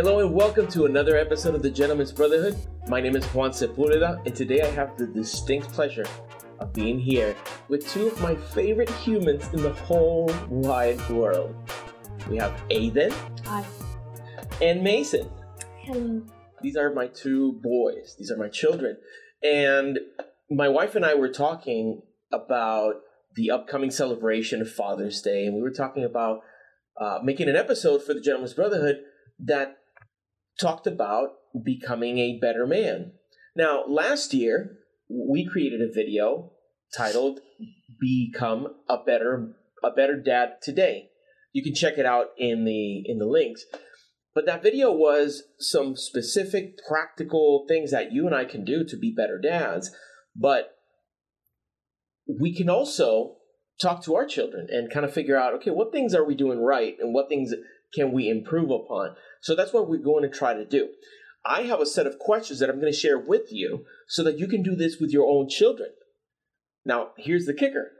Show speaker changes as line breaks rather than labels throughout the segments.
Hello and welcome to another episode of the Gentleman's Brotherhood. My name is Juan Sepulveda, and today I have the distinct pleasure of being here with two of my favorite humans in the whole wide world. We have Aiden
Hi.
and Mason.
Hello.
These are my two boys. These are my children. And my wife and I were talking about the upcoming celebration of Father's Day, and we were talking about uh, making an episode for the Gentleman's Brotherhood that talked about becoming a better man. Now, last year, we created a video titled Become a Better a Better Dad Today. You can check it out in the in the links. But that video was some specific practical things that you and I can do to be better dads, but we can also talk to our children and kind of figure out okay, what things are we doing right and what things can we improve upon? So that's what we're going to try to do. I have a set of questions that I'm going to share with you so that you can do this with your own children. Now, here's the kicker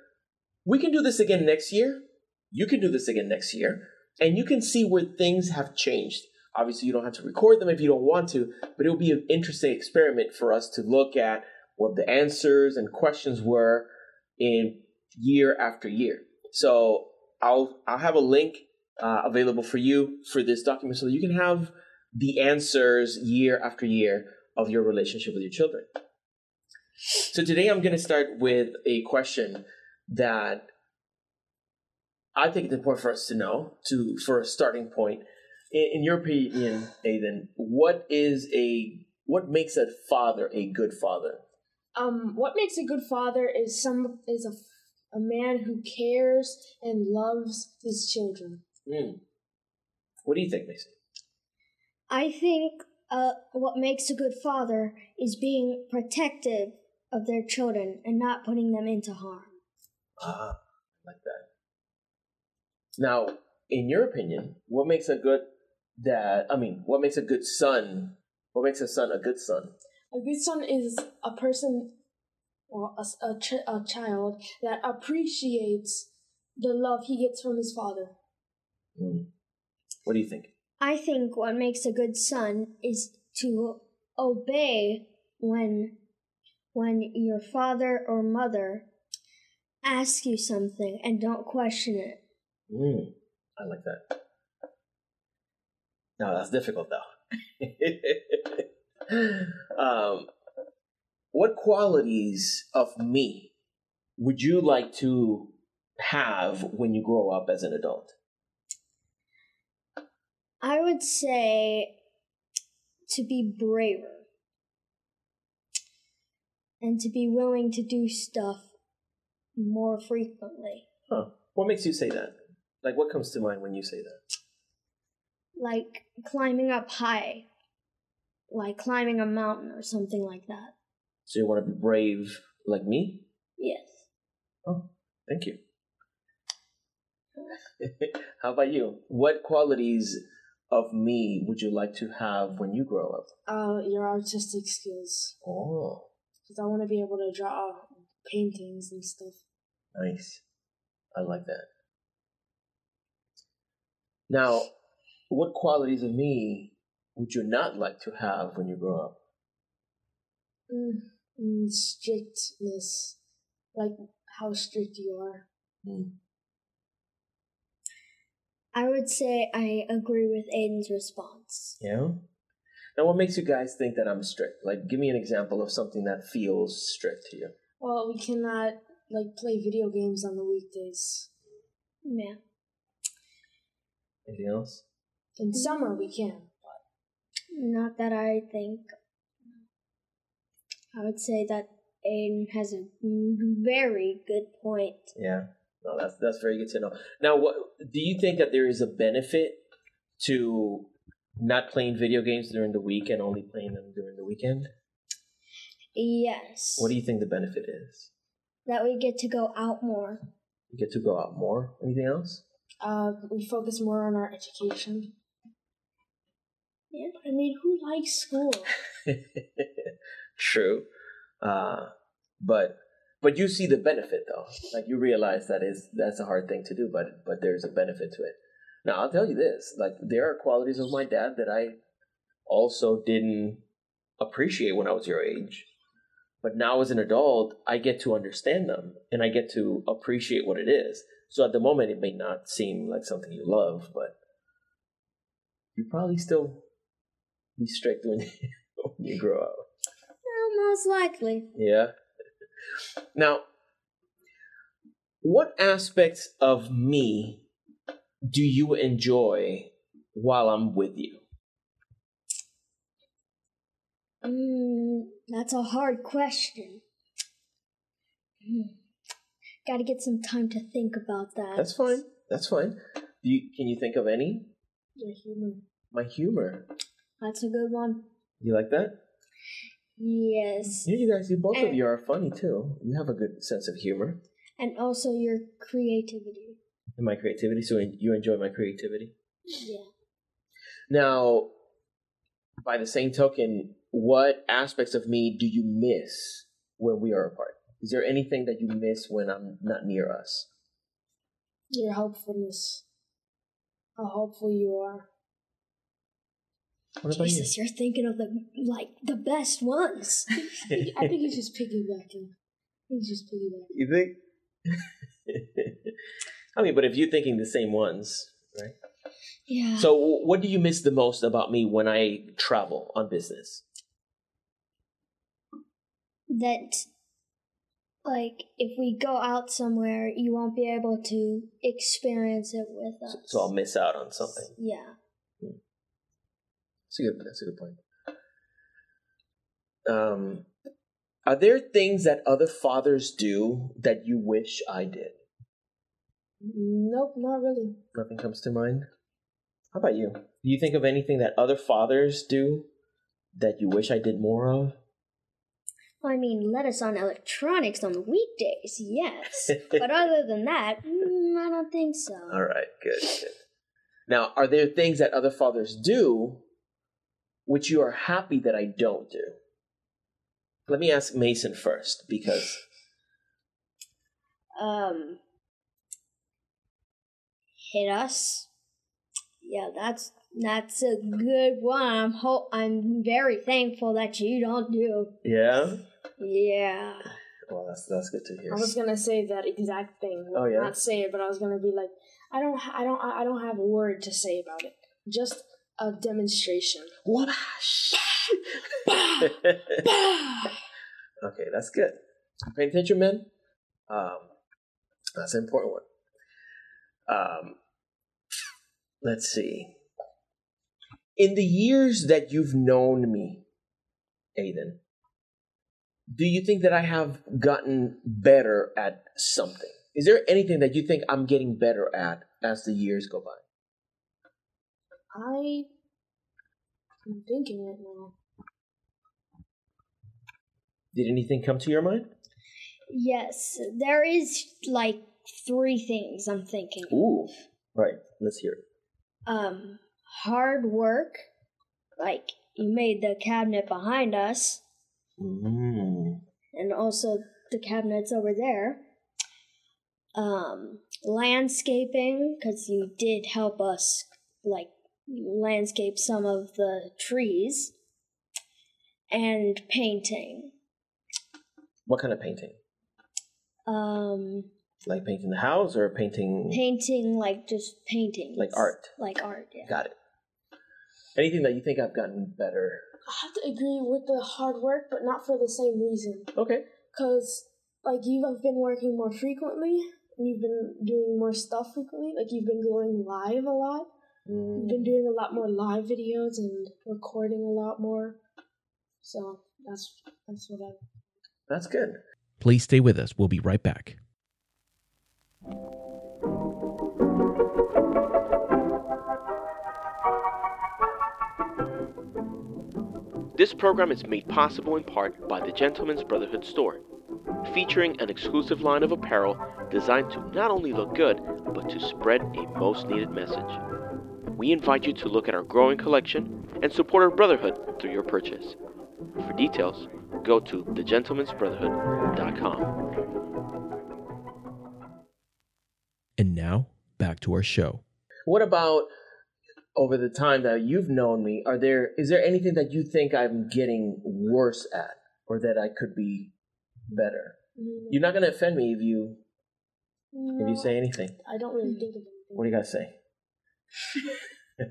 we can do this again next year. You can do this again next year, and you can see where things have changed. Obviously, you don't have to record them if you don't want to, but it will be an interesting experiment for us to look at what the answers and questions were in year after year. So I'll I'll have a link uh, available for you for this document so that you can have the answers year after year of your relationship with your children. So today I'm going to start with a question that I think it's important for us to know to for a starting point. In, in your opinion, Aiden, what is a what makes a father a good father?
Um, what makes a good father is some is a, a man who cares and loves his children.
Mm. What do you think, Mason?
I think uh, what makes a good father is being protective of their children and not putting them into harm.
Ah, I like that. Now, in your opinion, what makes a good dad? I mean, what makes a good son? What makes a son a good son?
A good son is a person, or a, a, ch- a child that appreciates the love he gets from his father.
Mm. What do you think?
I think what makes a good son is to obey when when your father or mother asks you something and don't question it.
Mm. I like that. No, that's difficult though. um, what qualities of me would you like to have when you grow up as an adult?
I would say to be braver and to be willing to do stuff more frequently.
Huh. What makes you say that? Like, what comes to mind when you say that?
Like climbing up high, like climbing a mountain or something like that.
So you want to be brave like me?
Yes.
Oh, thank you. How about you? What qualities of me would you like to have when you grow up?
Uh, your artistic skills.
Oh,
Because I want to be able to draw paintings and stuff.
nice. I like that. Now, what qualities of me would you not like to have when you grow up?
Mm, mm, strictness. Like how strict you are.
Hmm.
I would say I agree with Aiden's response.
Yeah. Now, what makes you guys think that I'm strict? Like, give me an example of something that feels strict to you.
Well, we cannot like play video games on the weekdays.
Yeah.
Anything else?
In summer we can.
Not that I think. I would say that Aiden has a very good point.
Yeah. No, that's that's very good to know. Now, what do you think that there is a benefit to not playing video games during the week and only playing them during the weekend?
Yes.
What do you think the benefit is?
that we get to go out more.
You get to go out more. Anything else?
Uh, we focus more on our education.
Yeah.
but I mean, who likes school?
True. Uh, but but you see the benefit though. Like you realize that is that's a hard thing to do, but but there's a benefit to it. Now I'll tell you this: like there are qualities of my dad that I also didn't appreciate when I was your age. But now as an adult, I get to understand them and I get to appreciate what it is. So at the moment, it may not seem like something you love, but you probably still be strict when you, when you grow up.
Well, most likely.
Yeah. Now, what aspects of me do you enjoy while I'm with you?
Mm, that's a hard question. Hmm. Got to get some time to think about that.
That's fine. That's fine. Do you, can you think of any?
Your humor.
My humor.
That's a good one.
You like that?
Yes.
Yeah, you guys, you both of you are funny too. You have a good sense of humor
And also your creativity.
and my creativity. So you enjoy my creativity.
Yeah.
Now, by the same token, what aspects of me do you miss when we are apart? Is there anything that you miss when I'm not near us?
Your helpfulness. How helpful you are.
What about
Jesus, you're thinking of the like the best ones.
I think he's just piggybacking. He's just piggybacking.
you think? I mean, but if you're thinking the same ones, right?
Yeah.
So, what do you miss the most about me when I travel on business?
that like if we go out somewhere, you won't be able to experience it with us.
So, so I'll miss out on something.
Yeah. Hmm.
That's a good. That's a good point. Um, are there things that other fathers do that you wish I did?
Nope, not really.
Nothing comes to mind. How about you? Do you think of anything that other fathers do that you wish I did more of?
I mean, let us on electronics on the weekdays, yes. but other than that, mm, I don't think so.
All right, good, good. Now, are there things that other fathers do which you are happy that I don't do? Let me ask Mason first because
Um, hit us. Yeah, that's that's a good one. I'm ho- I'm very thankful that you don't do.
yeah.
Yeah.
Well, that's that's good to hear.
I was gonna say that exact thing.
Oh, yeah?
Not say it, but I was gonna be like, I don't, I don't, I don't have a word to say about it. Just a demonstration.
Okay, that's good. Pay attention, men. Um, that's an important one. Um, let's see. In the years that you've known me, Aiden, do you think that I have gotten better at something? Is there anything that you think I'm getting better at as the years go by?
I, I'm thinking right now.
Did anything come to your mind?
Yes, there is like three things I'm thinking.
Ooh, right. Let's hear it.
Um, hard work, like you made the cabinet behind us,
Mm.
and also the cabinets over there. Um, landscaping, because you did help us like landscape some of the trees, and painting.
What kind of painting?
Um,
Like painting the house or painting?
painting like just painting,
Like art.
like art. Yeah.
Got it. Anything that you think I've gotten better?
I have to agree with the hard work, but not for the same reason.
Okay.
Cause like you have been working more frequently, and you've been doing more stuff frequently. Like you've been going live a lot. You've
Mm.
been doing a lot more live videos and recording a lot more. So that's that's what I.
That's good.
Please stay with us. We'll be right back.
This program is made possible in part by the Gentleman's Brotherhood store, featuring an exclusive line of apparel designed to not only look good, but to spread a most needed message. We invite you to look at our growing collection and support our brotherhood through your purchase. For details, go to thegentleman'sbrotherhood.com.
And now, back to our show.
What about over the time that you've known me, are there is there anything that you think I'm getting worse at, or that I could be better?
Mm,
You're not gonna offend me if you if you say anything.
I don't really think of anything.
What do you gotta say?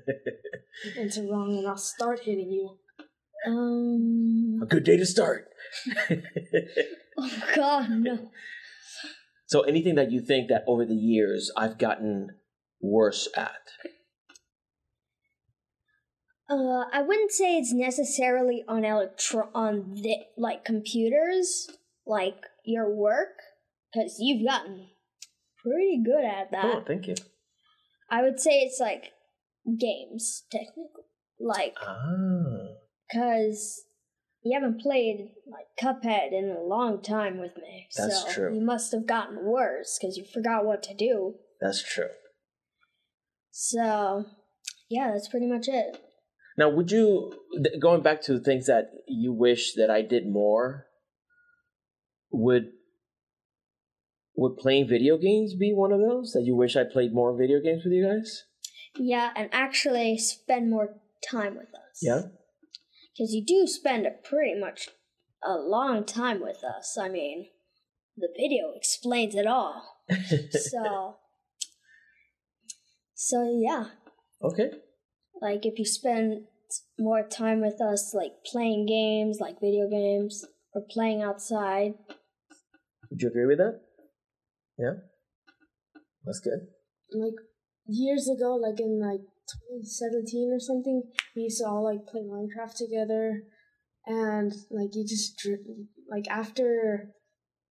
It's wrong, and I'll start hitting you.
Um.
A good day to start.
Oh God, no.
so anything that you think that over the years I've gotten worse at.
Uh, I wouldn't say it's necessarily on electro on the like computers, like your work, because you've gotten pretty good at that.
Oh, thank you.
I would say it's like games, technically, like
Ah.
because you haven't played like Cuphead in a long time with me.
That's
so
true.
You must have gotten worse because you forgot what to do.
That's true.
So, yeah, that's pretty much it.
Now, would you th- going back to the things that you wish that I did more? Would would playing video games be one of those that you wish I played more video games with you guys?
Yeah, and actually spend more time with us.
Yeah.
Because you do spend a pretty much a long time with us. I mean, the video explains it all. so, so yeah,
okay.
like if you spend more time with us, like playing games, like video games, or playing outside,
Would you agree with that? Yeah. That's good.
Like years ago, like in like 2017 or something, we used to all like play Minecraft together, and like you just dri- like after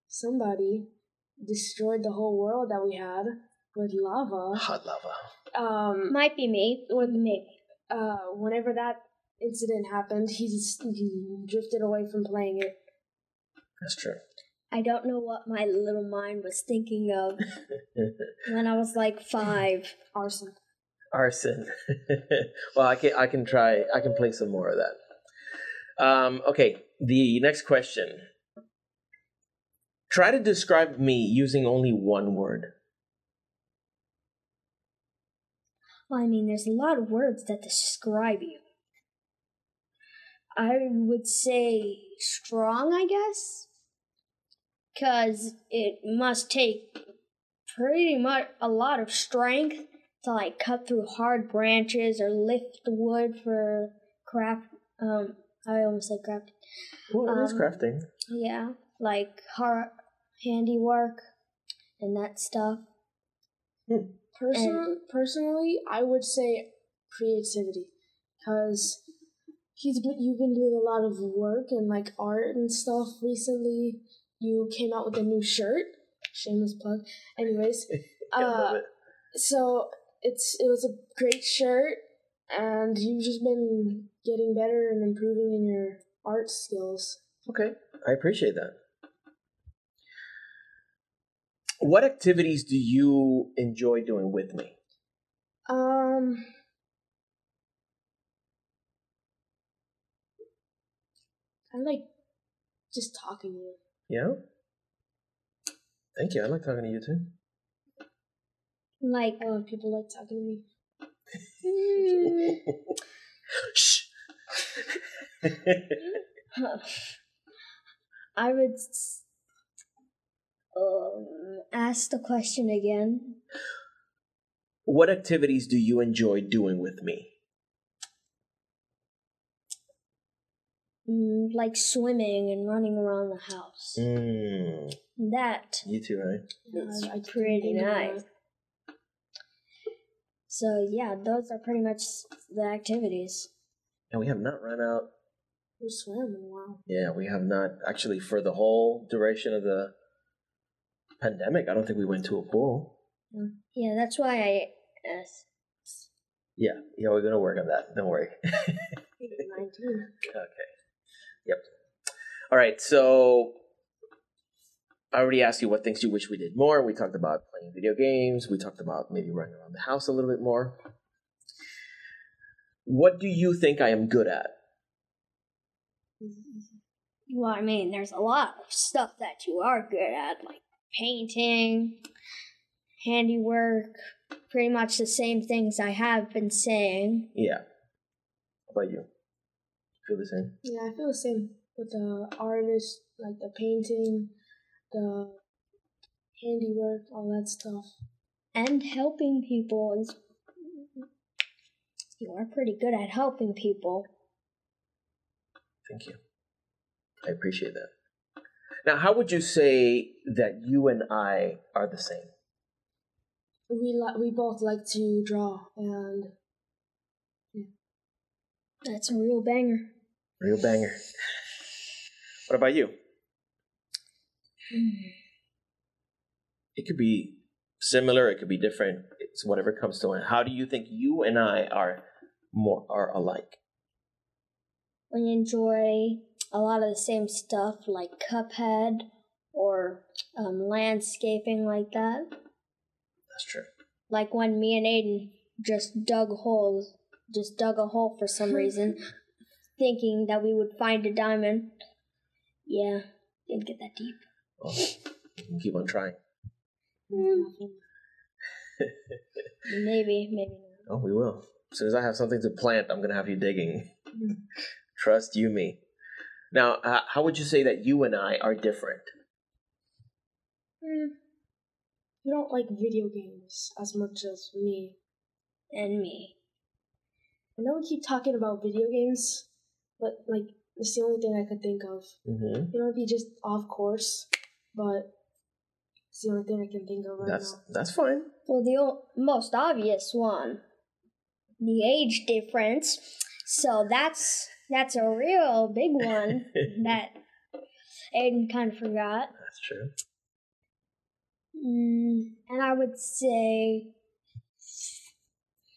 somebody destroyed the whole world that we had with lava.
Hot lava.
Um,
might be me, or me.
uh, whenever that incident happened, he just he drifted away from playing it.
That's true.
I don't know what my little mind was thinking of when I was like five.
Arson.
Arson. well, I can I can try. I can play some more of that. Um, okay. The next question. Try to describe me using only one word.
Well, I mean, there's a lot of words that describe you. I would say strong, I guess. Because it must take pretty much a lot of strength to like cut through hard branches or lift the wood for craft. Um, I almost said craft.
Well, it is
Um,
crafting.
Yeah, like hard handiwork and that stuff. Hmm.
Person, personally, I would say creativity, because he's been, you've been doing a lot of work and like art and stuff recently. You came out with a new shirt. Shameless plug. Anyways, uh,
it.
so it's it was a great shirt, and you've just been getting better and improving in your art skills.
Okay, I appreciate that. What activities do you enjoy doing with me?
Um. I like just talking to you.
Yeah. Thank you. I like talking to you too.
Like,
I love people like talking to me.
Shh.
I would um, ask the question again.
what activities do you enjoy doing with me?
Mm, like swimming and running around the house.
Mm,
That
you too, right?
is
I- I
pretty nice. So yeah, those are pretty much the activities.
And we have not run out.
We swam in a while.
Yeah, we have not actually for the whole duration of the pandemic. I don't think we went to a pool.
Yeah, that's why I asked.
Yeah, yeah, we're gonna work on that. Don't worry.
Nineteen.
Okay. Yep. All right. So I already asked you what things you wish we did more. We talked about playing video games. We talked about maybe running around the house a little bit more. What do you think I am good at?
Well, I mean, there's a lot of stuff that you are good at, like painting, handiwork, pretty much the same things I have been saying.
Yeah. How about you? Feel the same?
Yeah, I feel the same with the artist, like the painting, the handiwork, all that stuff.
And helping people. You are pretty good at helping people.
Thank you. I appreciate that. Now, how would you say that you and I are the same?
We li- we both like to draw, and
That's a real banger.
Real banger. What about you? It could be similar, it could be different. It's whatever comes to mind. How do you think you and I are more are alike?
We enjoy a lot of the same stuff like Cuphead or um, landscaping like that.
That's true.
Like when me and Aiden just dug holes, just dug a hole for some reason, thinking that we would find a diamond. Yeah, didn't get that deep.
Well, keep on trying.
Hmm. Maybe, maybe not.
Oh, we will. As soon as I have something to plant, I'm gonna have you digging.
Mm.
Trust you me. Now, uh, how would you say that you and I are different?
mm, you don't like video games as much as me.
And me.
I know we keep talking about video games, but like it's the only thing I could think of.
Mm-hmm.
It might be just off course, but it's the only thing I can think of right
That's
now.
that's fine.
Well, the o- most obvious one, the age difference. So that's that's a real big one that Aiden kind of forgot.
That's true.
Mm, and I would say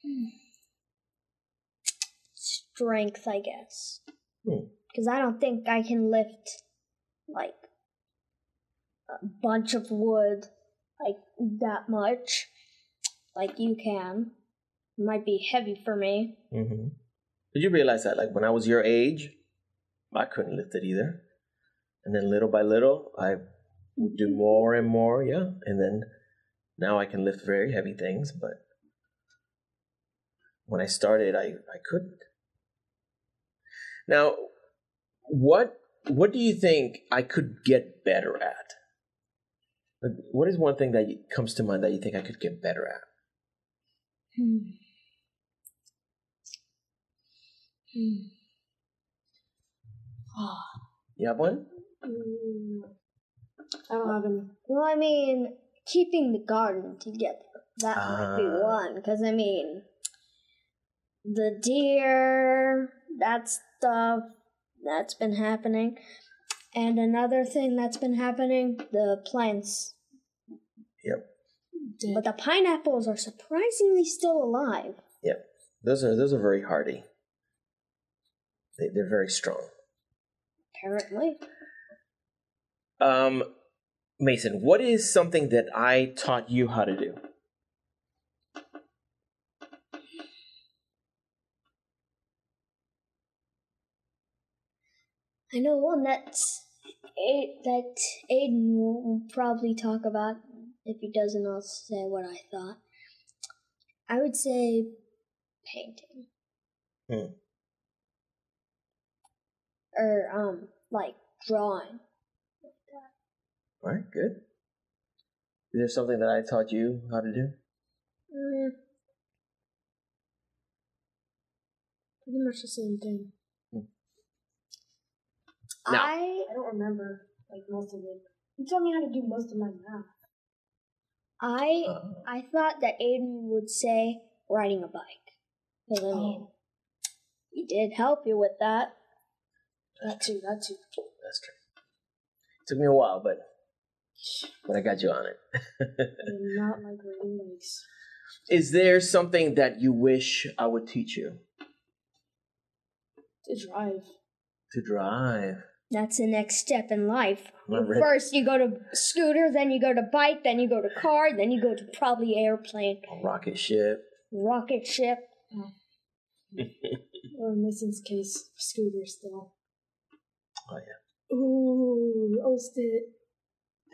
hmm, strength, I guess,
Hmm.
because I don't think I can lift like a bunch of wood like that much, like you can. It might be heavy for me.
Mm-hmm. Did you realize that, like, when I was your age, I couldn't lift it either, and then little by little, I would do more and more, yeah, and then now I can lift very heavy things, but when I started, I I couldn't. Now, what what do you think I could get better at? Like, what is one thing that you- comes to mind that you think I could get better at?
Hmm. Hmm.
Ah,
You have one?
mm, I don't have any.
Well, I mean, keeping the garden together. That might be
Ah.
one. Because, I mean, the deer, that stuff, that's been happening. And another thing that's been happening, the plants.
Dead.
But the pineapples are surprisingly still alive. Yep.
Those are those are very hardy. They, they're very strong.
Apparently.
Um, Mason, what is something that I taught you how to do?
I know one that's A- that Aiden will probably talk about. If he doesn't, I'll say what I thought. I would say painting.
Hmm.
Or um, like drawing.
All right, good. Is there something that I taught you how to do?
Mm,
Pretty much the same thing.
Now-
I
I don't remember like most of it. You taught me how to do most of my math.
I
Uh,
I thought that Aiden would say riding a bike. I mean,
Oh,
he did help you with that.
that too. That too.
that's true. It took me a while, but but I got you on it.
Not like riding bikes.
is there something that you wish I would teach you
To drive.
To drive?
That's the next step in life. First, you go to scooter, then you go to bike, then you go to car, then you go to probably airplane,
A rocket ship.
rocket ship.
Or in Mason's case, scooter still.
Oh yeah.
Ooh, oh, roast it.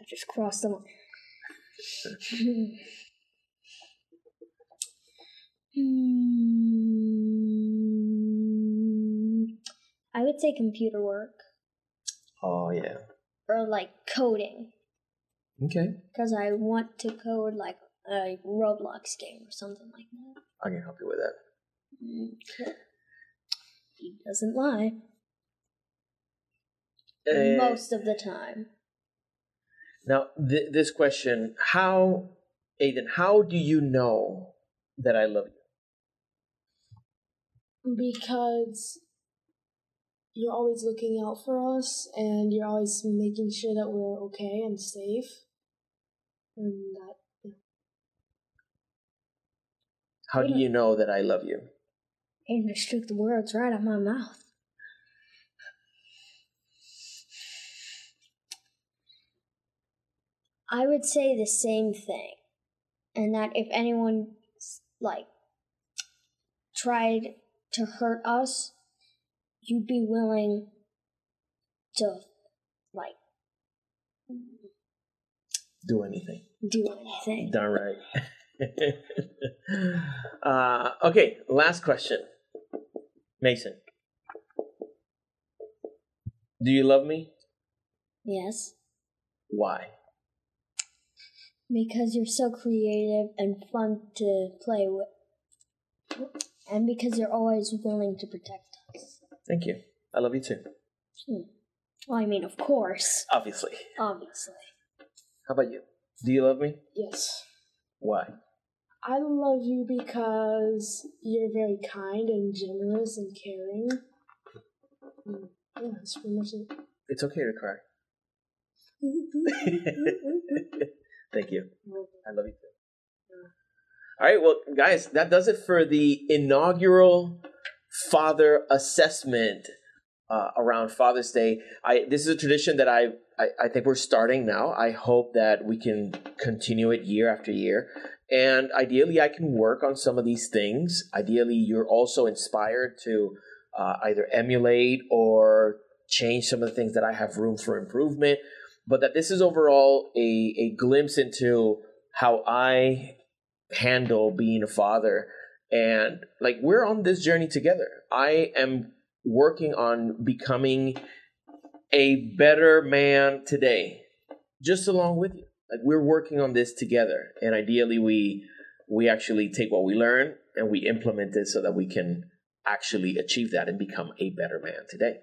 I just crossed the line. Hmm. Mm, I would say computer work
Oh yeah.
or like coding
Okay.
because I want to code like a Roblox game or something like that.
I can help you with that.
Okay. He doesn't lie
Uh,
most of the time.
Now, th- this question: How, Aiden? How do you know that I love you?
because you're always looking out for us and you're always making sure that we're okay and safe. And that
How do you know that I love you?
And the words right out of my mouth. I would say the same thing. And that if anyone, like, tried to hurt us, you'd be willing to, like,
Do anything.
do anything.
Darn right. uh, okay, last question. Mason, do you love me?
Yes.
Why?
Because you're so creative and fun to play with. And because you're always willing to protect.
Thank you. I love you too.
Well, I mean, of course.
Obviously.
Obviously.
How about you? Do you love me?
yes.
Why?
I love you because you're very kind and generous and caring. Mm, Yeah, that's pretty much it.
It's okay to cry. Thank you. I love you too. All right, well, guys, that does it for the inaugural father assessment uh, around Father's Day. I this is a tradition that I, I I think we're starting now. I hope that we can continue it year after year, and ideally, I can work on some of these things. Ideally, you're also inspired to uh, either emulate or change some of the things that I have room for improvement. But that this is overall a a glimpse into how I handle being a father and like we're on this journey together. I am working on becoming a better man today just along with you. Like we're working on this together and ideally we we actually take what we learn and we implement it so that we can actually achieve that and become a better man today.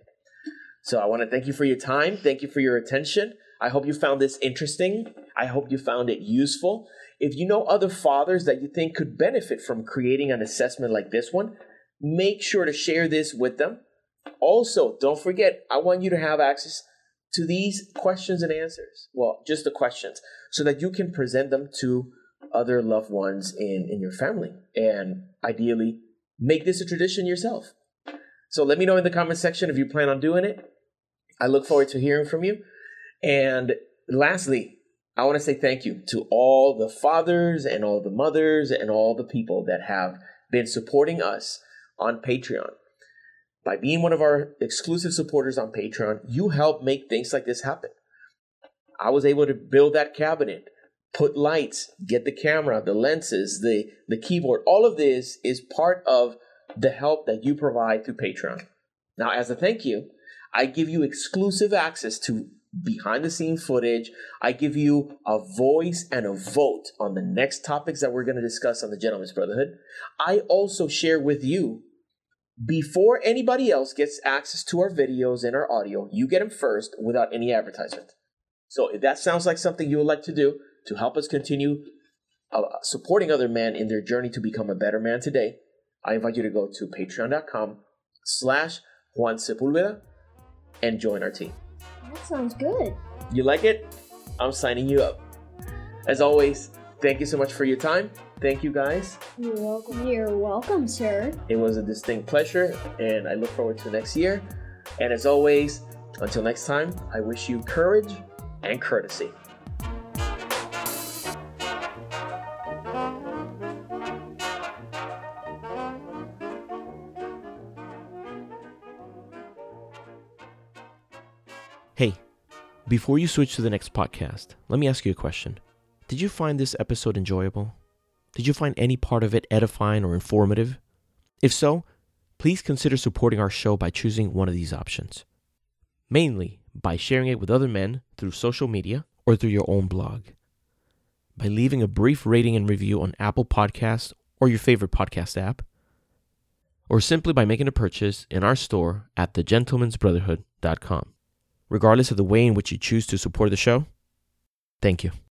So i want to thank you for your time. Thank you for your attention. I hope you found this interesting. I hope you found it useful if you know other fathers that you think could benefit from creating an assessment like this one, make sure to share this with them. Also, don't forget, I want you to have access to these questions and answers. Well, just the questions, so that you can present them to other loved ones in, in your family and ideally make this a tradition yourself. So let me know in the comment section if you plan on doing it. I look forward to hearing from you. And lastly, I want to say thank you to all the fathers and all the mothers and all the people that have been supporting us on Patreon. By being one of our exclusive supporters on Patreon, you help make things like this happen. I was able to build that cabinet, put lights, get the camera, the lenses, the, the keyboard. All of this is part of the help that you provide through Patreon. Now, as a thank you, I give you exclusive access to behind the scene footage. I give you a voice and a vote on the next topics that we're going to discuss on the Gentleman's Brotherhood. I also share with you before anybody else gets access to our videos and our audio, you get them first without any advertisement. So if that sounds like something you would like to do to help us continue uh, supporting other men in their journey to become a better man today, I invite you to go to patreon.com slash Juan Sepulveda and join our team.
That sounds good.
You like it? I'm signing you up. As always, thank you so much for your time. Thank you guys.
You're welcome. You're welcome, sir.
It was a distinct pleasure, and I look forward to next year. And as always, until next time, I wish you courage and courtesy.
Before you switch to the next podcast, let me ask you a question. Did you find this episode enjoyable?
Did you find any part of it edifying or informative? If so, please consider supporting our show by choosing one of these options. Mainly by sharing it with other men through social media or through your own blog. By leaving a brief rating and review on Apple Podcasts or your favorite podcast app. Or simply by making a purchase in our store at thegentleman'sbrotherhood.com. Regardless of the way in which you choose to support the show, thank you.